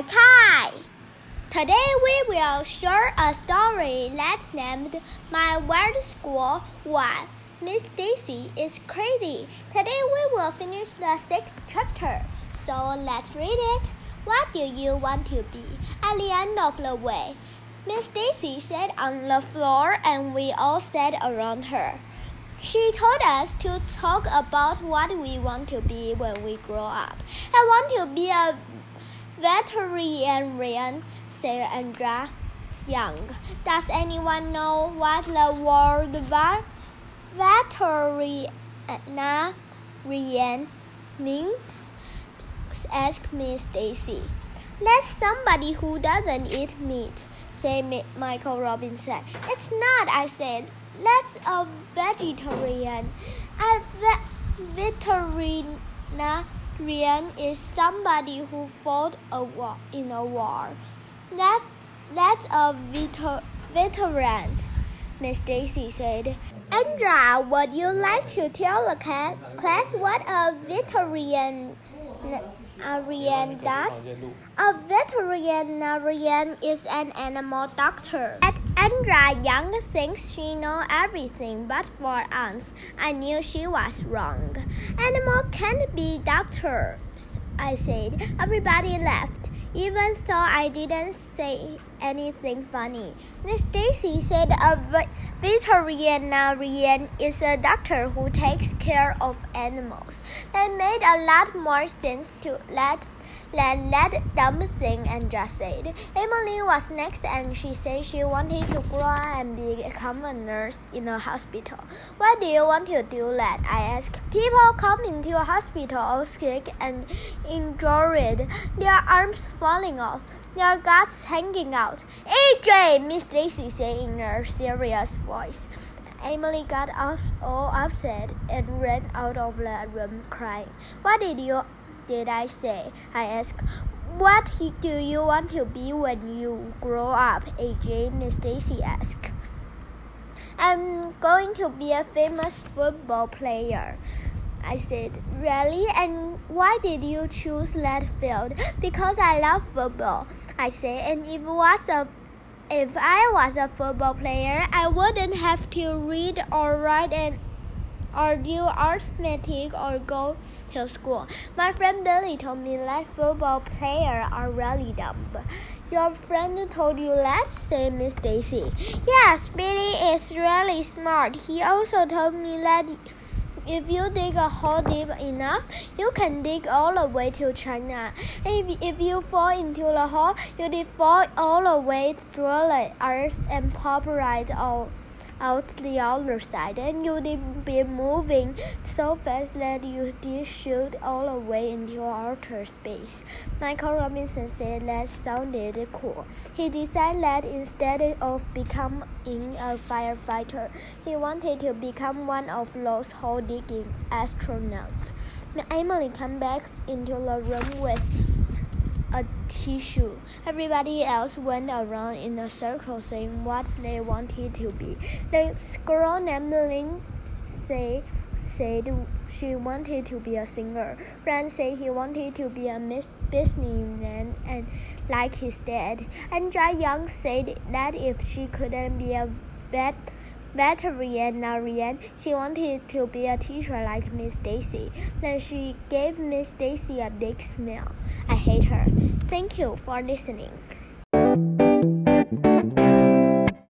Kai Kai. Today we will share a story that's named My Weird School 1. Miss Daisy is crazy. Today we will finish the sixth chapter. So let's read it. What do you want to be? At the end of the way, Miss Daisy sat on the floor and we all sat around her. She told us to talk about what we want to be when we grow up. I want to be a veterinarian, said Andrea Young. Does anyone know what the word veterinarian means? asked Miss Daisy. That's somebody who doesn't eat meat, said Michael Robinson. It's not, I said. That's a vegetarian. A ve- veterinarian is somebody who fought a war in a war. That that's a veter- veteran. Miss Daisy said. Andrea, would you like to tell the class what a veteran veterinarian does? A veterinarian is an animal doctor. At Andrea Young thinks she knows everything, but for once, I knew she was wrong. Animals can't be doctors, I said. Everybody laughed even though I didn't say anything funny. Miss Daisy said a veterinarian is a doctor who takes care of animals. That made a lot more sense to let than that dumb thing and just. Emily was next and she said she wanted to grow up and become a nurse in a hospital. Why do you want to do that? I asked. People come into a hospital all sick and injured, their arms falling off, their guts hanging out. AJ, Miss Daisy said in a serious voice. Emily got all upset and ran out of the room crying. What did you did I say? I asked. What do you want to be when you grow up? AJ Miss Daisy asked. I'm going to be a famous football player. I said, Really? And why did you choose that field? Because I love football. I said, and if was a if I was a football player, I wouldn't have to read or write and or do arithmetic or go to school. My friend Billy told me that football players are really dumb. Your friend told you that, said Miss Daisy. Yes, Billy is really smart. He also told me that if you dig a hole deep enough, you can dig all the way to China. If, if you fall into the hole, you will fall all the way through the earth and pop right out out the other side, and you'd be moving so fast that you did shoot all the way into outer space. Michael Robinson said that sounded cool. He decided that instead of becoming a firefighter, he wanted to become one of those hole digging astronauts. Emily came back into the room with a tissue. Everybody else went around in a circle saying what they wanted to be. The girl named Lindsay said she wanted to be a singer. Ryan said he wanted to be a businessman and like his dad. And Jia Young said that if she couldn't be a vet veterinarian. She wanted to be a teacher like Miss Daisy. Then she gave Miss Daisy a big smile. I hate her. Thank you for listening.